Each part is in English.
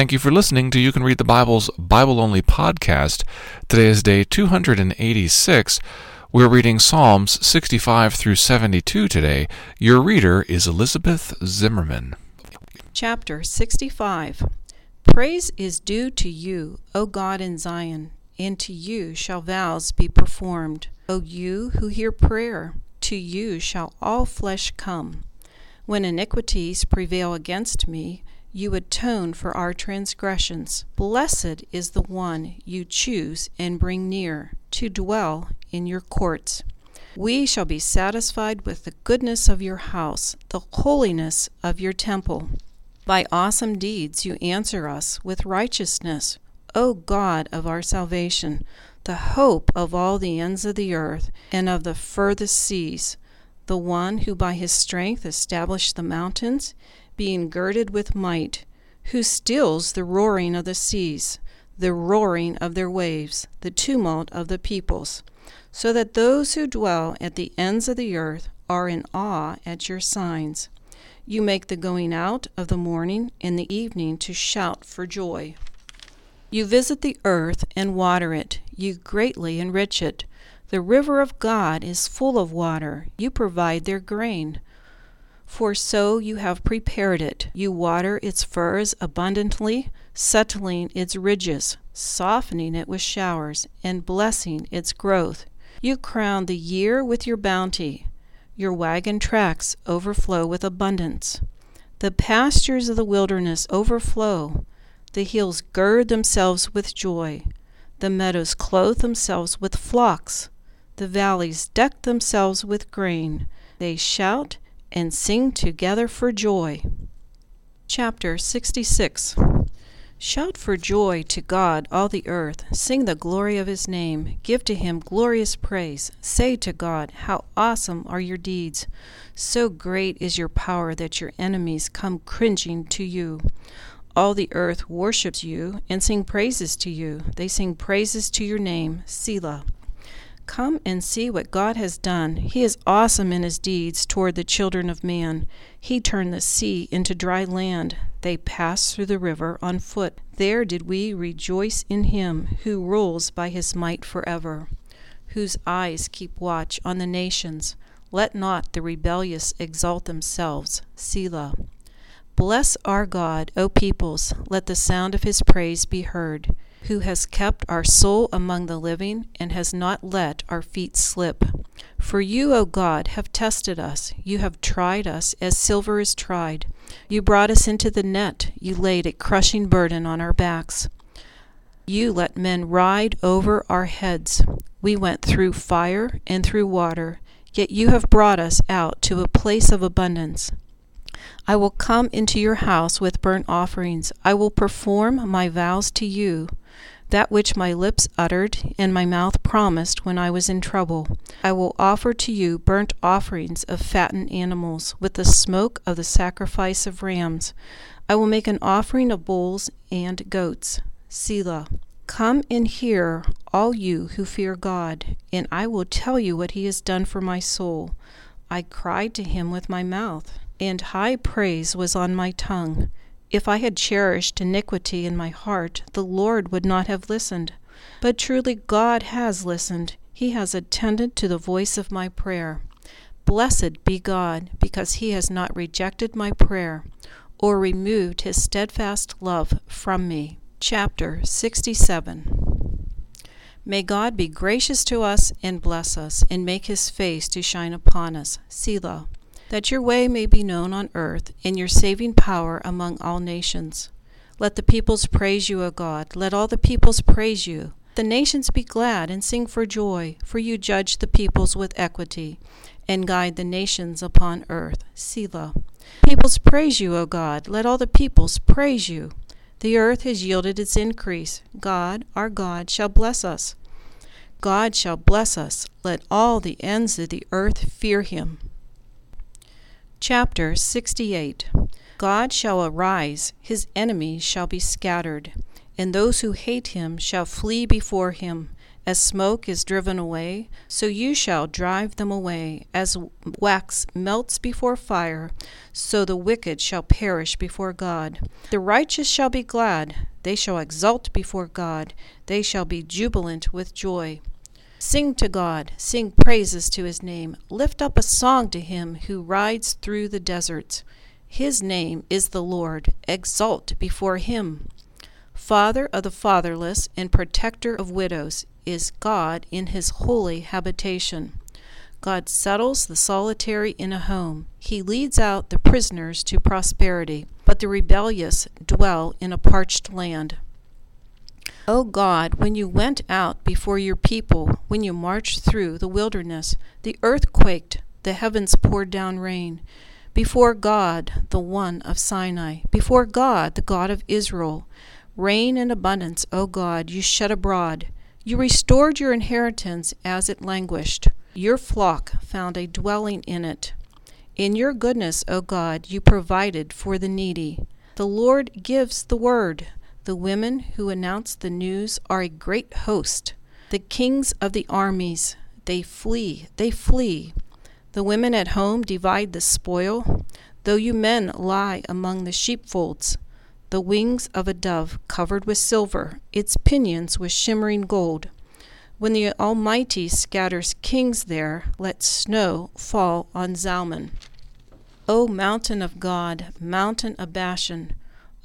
Thank you for listening to You Can Read the Bible's Bible Only podcast. Today is day 286. We're reading Psalms 65 through 72 today. Your reader is Elizabeth Zimmerman. Chapter 65 Praise is due to you, O God in Zion, and to you shall vows be performed. O you who hear prayer, to you shall all flesh come. When iniquities prevail against me, you atone for our transgressions. Blessed is the one you choose and bring near to dwell in your courts. We shall be satisfied with the goodness of your house, the holiness of your temple. By awesome deeds you answer us with righteousness, O God of our salvation, the hope of all the ends of the earth and of the furthest seas, the one who by his strength established the mountains being girded with might, who stills the roaring of the seas, the roaring of their waves, the tumult of the peoples, so that those who dwell at the ends of the earth are in awe at your signs. You make the going out of the morning and the evening to shout for joy. You visit the earth and water it, you greatly enrich it. The river of God is full of water, you provide their grain. For so you have prepared it. You water its furs abundantly, settling its ridges, softening it with showers, and blessing its growth. You crown the year with your bounty. Your wagon tracks overflow with abundance. The pastures of the wilderness overflow. The hills gird themselves with joy. The meadows clothe themselves with flocks. The valleys deck themselves with grain. They shout and sing together for joy. Chapter 66 Shout for joy to God, all the earth. Sing the glory of his name. Give to him glorious praise. Say to God, How awesome are your deeds! So great is your power that your enemies come cringing to you. All the earth worships you and sing praises to you. They sing praises to your name, Selah. Come and see what God has done. He is awesome in his deeds toward the children of man. He turned the sea into dry land. They passed through the river on foot. There did we rejoice in him who rules by his might forever, whose eyes keep watch on the nations. Let not the rebellious exalt themselves. Selah. Bless our God, O peoples. Let the sound of his praise be heard who has kept our soul among the living and has not let our feet slip. For you, O God, have tested us. You have tried us as silver is tried. You brought us into the net. You laid a crushing burden on our backs. You let men ride over our heads. We went through fire and through water, yet you have brought us out to a place of abundance. I will come into your house with burnt offerings. I will perform my vows to you that which my lips uttered and my mouth promised when I was in trouble. I will offer to you burnt offerings of fattened animals, with the smoke of the sacrifice of rams. I will make an offering of bulls and goats. Selah. Come and hear, all you who fear God, and I will tell you what he has done for my soul. I cried to him with my mouth, and high praise was on my tongue. If I had cherished iniquity in my heart, the Lord would not have listened. But truly God has listened. He has attended to the voice of my prayer. Blessed be God, because he has not rejected my prayer, or removed his steadfast love from me. Chapter 67 May God be gracious to us and bless us, and make his face to shine upon us. Selah that your way may be known on earth, and your saving power among all nations. Let the peoples praise you, O God. Let all the peoples praise you. The nations be glad and sing for joy, for you judge the peoples with equity, and guide the nations upon earth. Selah. Peoples praise you, O God. Let all the peoples praise you. The earth has yielded its increase. God, our God, shall bless us. God shall bless us. Let all the ends of the earth fear him. Chapter 68 God shall arise, his enemies shall be scattered, and those who hate him shall flee before him. as smoke is driven away, so you shall drive them away. As wax melts before fire, so the wicked shall perish before God. The righteous shall be glad, they shall exult before God, they shall be jubilant with joy. Sing to God, sing praises to his name, lift up a song to him who rides through the deserts. His name is the Lord, exult before him. Father of the fatherless and protector of widows is God in his holy habitation. God settles the solitary in a home. He leads out the prisoners to prosperity, but the rebellious dwell in a parched land. O God, when you went out before your people, when you marched through the wilderness, the earth quaked, the heavens poured down rain. Before God, the one of Sinai, before God, the God of Israel, rain in abundance, O God, you shed abroad. You restored your inheritance as it languished. Your flock found a dwelling in it. In your goodness, O God, you provided for the needy. The Lord gives the word. The women who announce the news are a great host. The kings of the armies, they flee, they flee. The women at home divide the spoil, though you men lie among the sheepfolds the wings of a dove covered with silver, its pinions with shimmering gold. When the Almighty scatters kings there, let snow fall on Zalmon. O mountain of God, mountain of Bashan,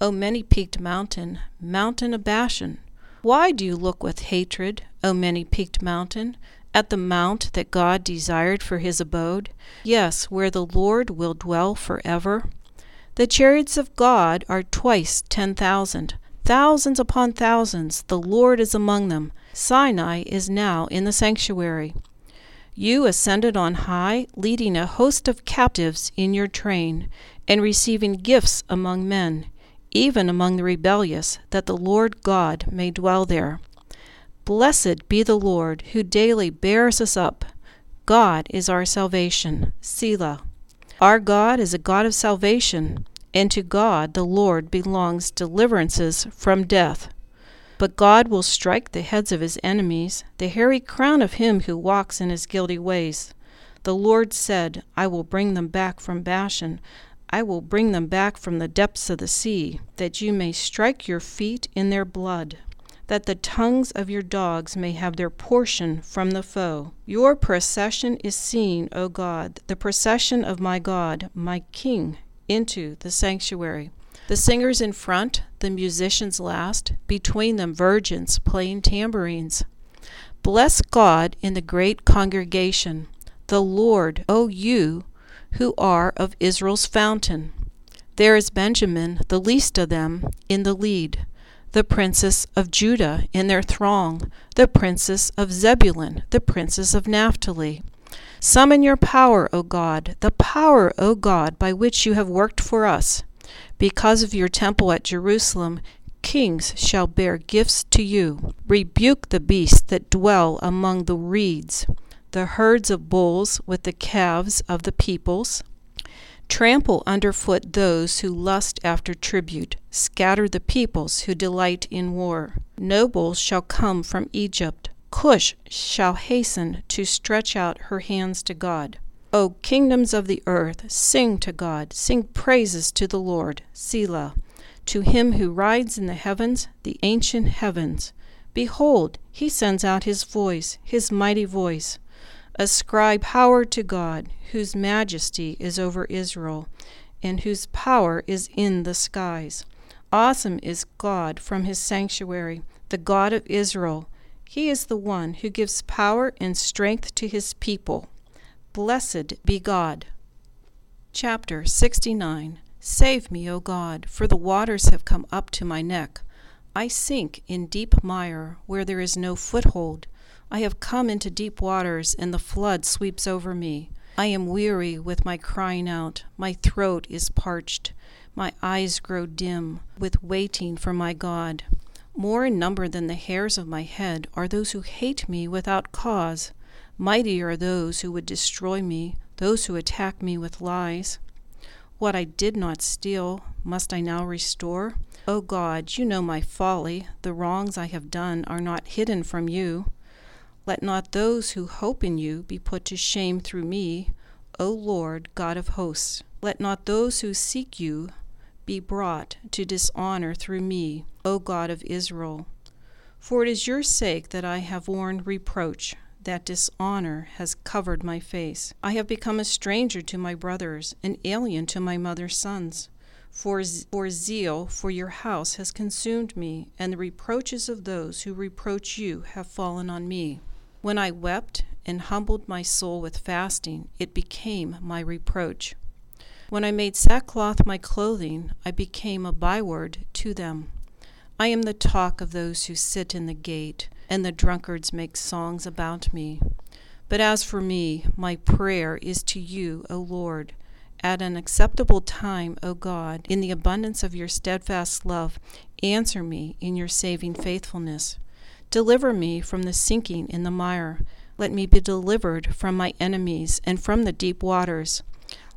O many peaked mountain, mountain of Bashan, why do you look with hatred, O many peaked mountain, at the mount that God desired for his abode? Yes, where the Lord will dwell forever? The chariots of God are twice ten thousand, thousands upon thousands, the Lord is among them. Sinai is now in the sanctuary. You ascended on high, leading a host of captives in your train, and receiving gifts among men, even among the rebellious, that the Lord God may dwell there. Blessed be the Lord, who daily bears us up. God is our salvation. Selah. Our God is a God of salvation, and to God the Lord belongs deliverances from death. But God will strike the heads of his enemies, the hairy crown of him who walks in his guilty ways. The Lord said, I will bring them back from Bashan. I will bring them back from the depths of the sea, that you may strike your feet in their blood that the tongues of your dogs may have their portion from the foe. Your procession is seen, O God, the procession of my God, my King, into the sanctuary. The singers in front, the musicians last, between them virgins playing tambourines. Bless God in the great congregation, the Lord, O you who are of Israel's fountain. There is Benjamin, the least of them, in the lead the princess of Judah in their throng, the princess of Zebulun, the princess of Naphtali. Summon your power, O God, the power, O God, by which you have worked for us. Because of your temple at Jerusalem, kings shall bear gifts to you. Rebuke the beasts that dwell among the reeds, the herds of bulls with the calves of the peoples. Trample underfoot those who lust after tribute, scatter the peoples who delight in war. Nobles shall come from Egypt, Cush shall hasten to stretch out her hands to God. O kingdoms of the earth, sing to God, sing praises to the Lord, Selah. To him who rides in the heavens, the ancient heavens. Behold, he sends out his voice, his mighty voice. Ascribe power to God, whose majesty is over Israel, and whose power is in the skies. Awesome is God from his sanctuary, the God of Israel. He is the one who gives power and strength to his people. Blessed be God. Chapter 69 Save me, O God, for the waters have come up to my neck. I sink in deep mire where there is no foothold. I have come into deep waters, and the flood sweeps over me. I am weary with my crying out. My throat is parched. My eyes grow dim with waiting for my God. More in number than the hairs of my head are those who hate me without cause. Mighty are those who would destroy me, those who attack me with lies. What I did not steal, must I now restore? O God, you know my folly. The wrongs I have done are not hidden from you. Let not those who hope in you be put to shame through me, O Lord God of hosts. Let not those who seek you be brought to dishonor through me, O God of Israel. For it is your sake that I have worn reproach, that dishonor has covered my face. I have become a stranger to my brothers, an alien to my mother's sons. For, for zeal for your house has consumed me, and the reproaches of those who reproach you have fallen on me. When I wept and humbled my soul with fasting, it became my reproach. When I made sackcloth my clothing, I became a byword to them. I am the talk of those who sit in the gate, and the drunkards make songs about me. But as for me, my prayer is to you, O Lord at an acceptable time, O God, in the abundance of your steadfast love, answer me in your saving faithfulness. Deliver me from the sinking in the mire. Let me be delivered from my enemies and from the deep waters.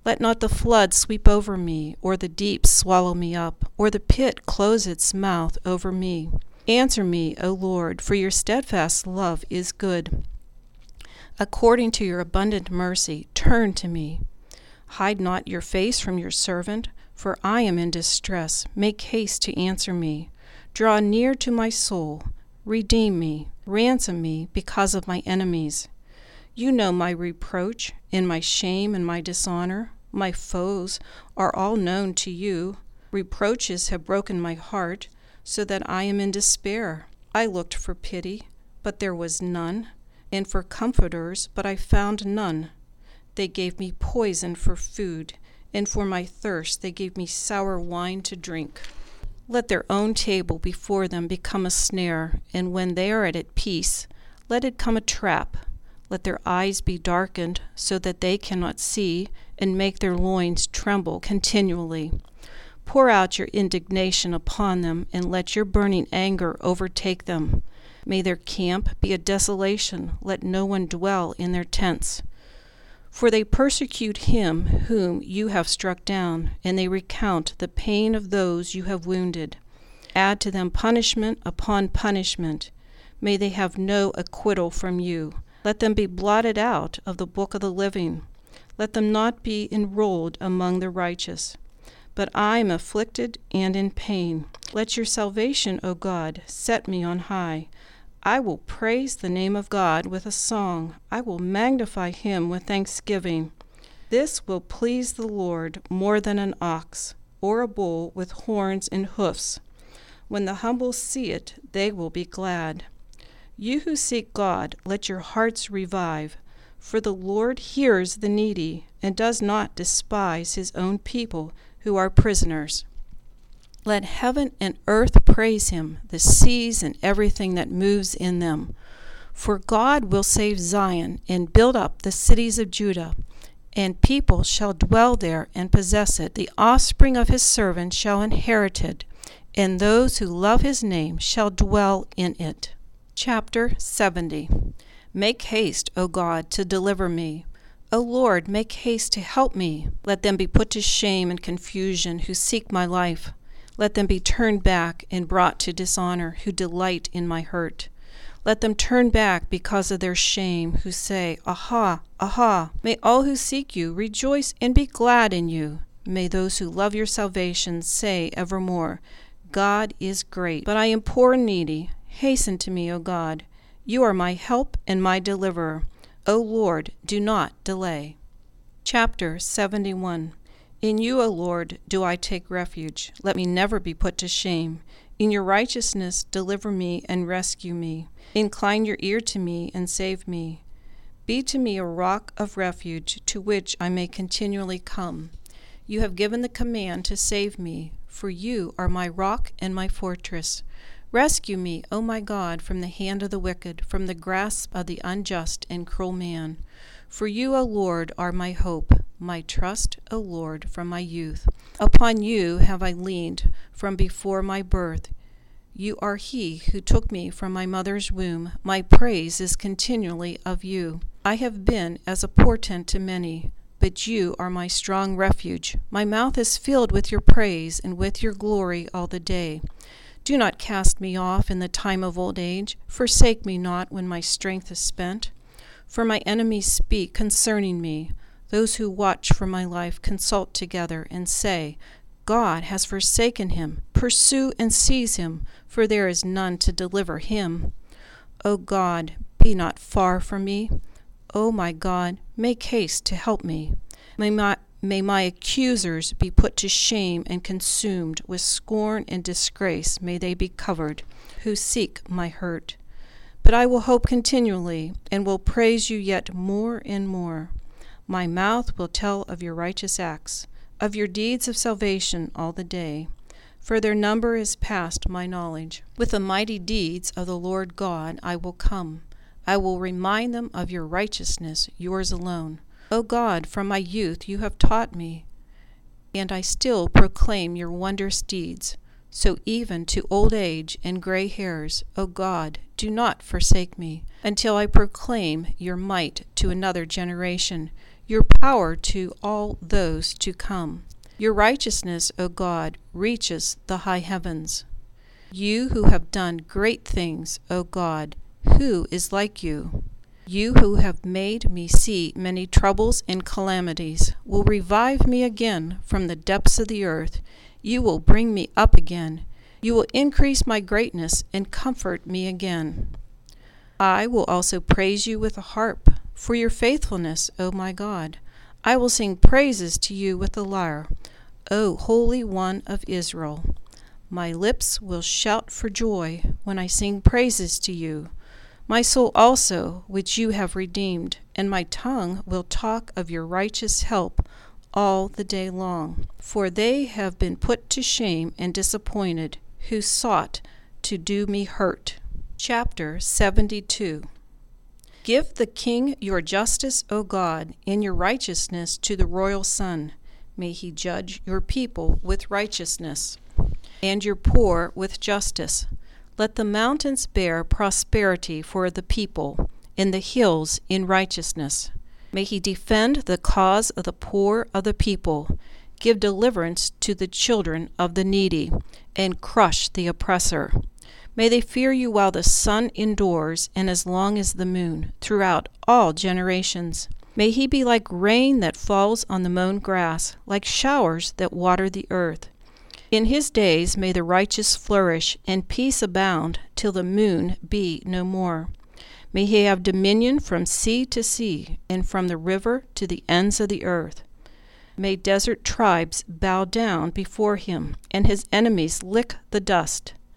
Let not the flood sweep over me, or the deep swallow me up, or the pit close its mouth over me. Answer me, O Lord, for your steadfast love is good. According to your abundant mercy, turn to me. Hide not your face from your servant, for I am in distress. Make haste to answer me. Draw near to my soul. Redeem me. Ransom me because of my enemies. You know my reproach, and my shame, and my dishonor. My foes are all known to you. Reproaches have broken my heart, so that I am in despair. I looked for pity, but there was none, and for comforters, but I found none. They gave me poison for food, and for my thirst they gave me sour wine to drink. Let their own table before them become a snare, and when they are at peace, let it come a trap. Let their eyes be darkened, so that they cannot see, and make their loins tremble continually. Pour out your indignation upon them, and let your burning anger overtake them. May their camp be a desolation, let no one dwell in their tents. For they persecute him whom you have struck down, and they recount the pain of those you have wounded. Add to them punishment upon punishment. May they have no acquittal from you. Let them be blotted out of the book of the living. Let them not be enrolled among the righteous. But I am afflicted and in pain. Let your salvation, O God, set me on high. I will praise the name of God with a song. I will magnify him with thanksgiving. This will please the Lord more than an ox or a bull with horns and hoofs. When the humble see it, they will be glad. You who seek God, let your hearts revive. For the Lord hears the needy and does not despise his own people who are prisoners. Let heaven and earth praise him, the seas and everything that moves in them. For God will save Zion and build up the cities of Judah, and people shall dwell there and possess it. The offspring of his servants shall inherit it, and those who love his name shall dwell in it. Chapter 70 Make haste, O God, to deliver me. O Lord, make haste to help me. Let them be put to shame and confusion who seek my life. Let them be turned back and brought to dishonor who delight in my hurt. Let them turn back because of their shame, who say, Aha, aha. May all who seek you rejoice and be glad in you. May those who love your salvation say evermore, God is great. But I am poor and needy. Hasten to me, O God. You are my help and my deliverer. O Lord, do not delay. Chapter 71 in you, O Lord, do I take refuge. Let me never be put to shame. In your righteousness, deliver me and rescue me. Incline your ear to me and save me. Be to me a rock of refuge to which I may continually come. You have given the command to save me, for you are my rock and my fortress. Rescue me, O my God, from the hand of the wicked, from the grasp of the unjust and cruel man. For you, O Lord, are my hope, my trust, O Lord, from my youth. Upon you have I leaned from before my birth. You are he who took me from my mother's womb. My praise is continually of you. I have been as a portent to many, but you are my strong refuge. My mouth is filled with your praise and with your glory all the day. Do not cast me off in the time of old age. Forsake me not when my strength is spent. For my enemies speak concerning me. Those who watch for my life consult together and say, God has forsaken him. Pursue and seize him, for there is none to deliver him. O God, be not far from me. O my God, make haste to help me. May my, may my accusers be put to shame and consumed. With scorn and disgrace may they be covered, who seek my hurt. But I will hope continually, and will praise you yet more and more. My mouth will tell of your righteous acts of your deeds of salvation all the day, for their number is past my knowledge. With the mighty deeds of the Lord God I will come. I will remind them of your righteousness, yours alone. O God, from my youth you have taught me, and I still proclaim your wondrous deeds. So even to old age and gray hairs, O God, do not forsake me, until I proclaim your might to another generation, your power to all those to come. Your righteousness, O God, reaches the high heavens. You who have done great things, O God, who is like you? You who have made me see many troubles and calamities will revive me again from the depths of the earth. You will bring me up again. You will increase my greatness and comfort me again. I will also praise you with a harp for your faithfulness, O my God. I will sing praises to you with the lyre, O Holy One of Israel. My lips will shout for joy when I sing praises to you. My soul also, which you have redeemed, and my tongue will talk of your righteous help all the day long. For they have been put to shame and disappointed, who sought to do me hurt. Chapter 72 Give the king your justice, O God, and your righteousness to the royal son. May he judge your people with righteousness, and your poor with justice. Let the mountains bear prosperity for the people, and the hills in righteousness. May he defend the cause of the poor of the people, give deliverance to the children of the needy, and crush the oppressor. May they fear you while the sun endures and as long as the moon, throughout all generations. May he be like rain that falls on the mown grass, like showers that water the earth. In his days may the righteous flourish, and peace abound, till the moon be no more. May he have dominion from sea to sea, and from the river to the ends of the earth. May desert tribes bow down before him, and his enemies lick the dust.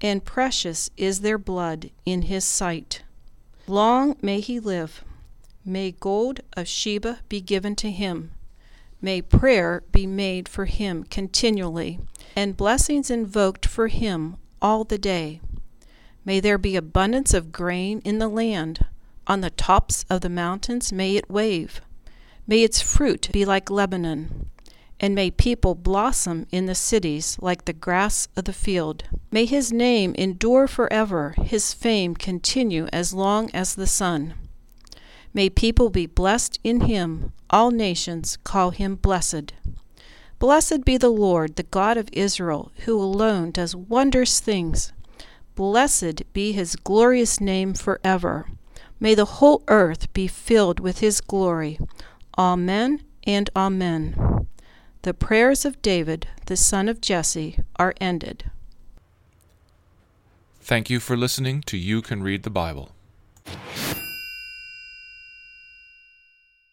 and precious is their blood in his sight. Long may he live. May gold of Sheba be given to him. May prayer be made for him continually, and blessings invoked for him all the day. May there be abundance of grain in the land. On the tops of the mountains may it wave. May its fruit be like Lebanon and may people blossom in the cities like the grass of the field. May his name endure forever, his fame continue as long as the sun. May people be blessed in him, all nations call him blessed. Blessed be the Lord, the God of Israel, who alone does wondrous things. Blessed be his glorious name forever. May the whole earth be filled with his glory. Amen and Amen. The prayers of David, the son of Jesse, are ended. Thank you for listening to You Can Read the Bible.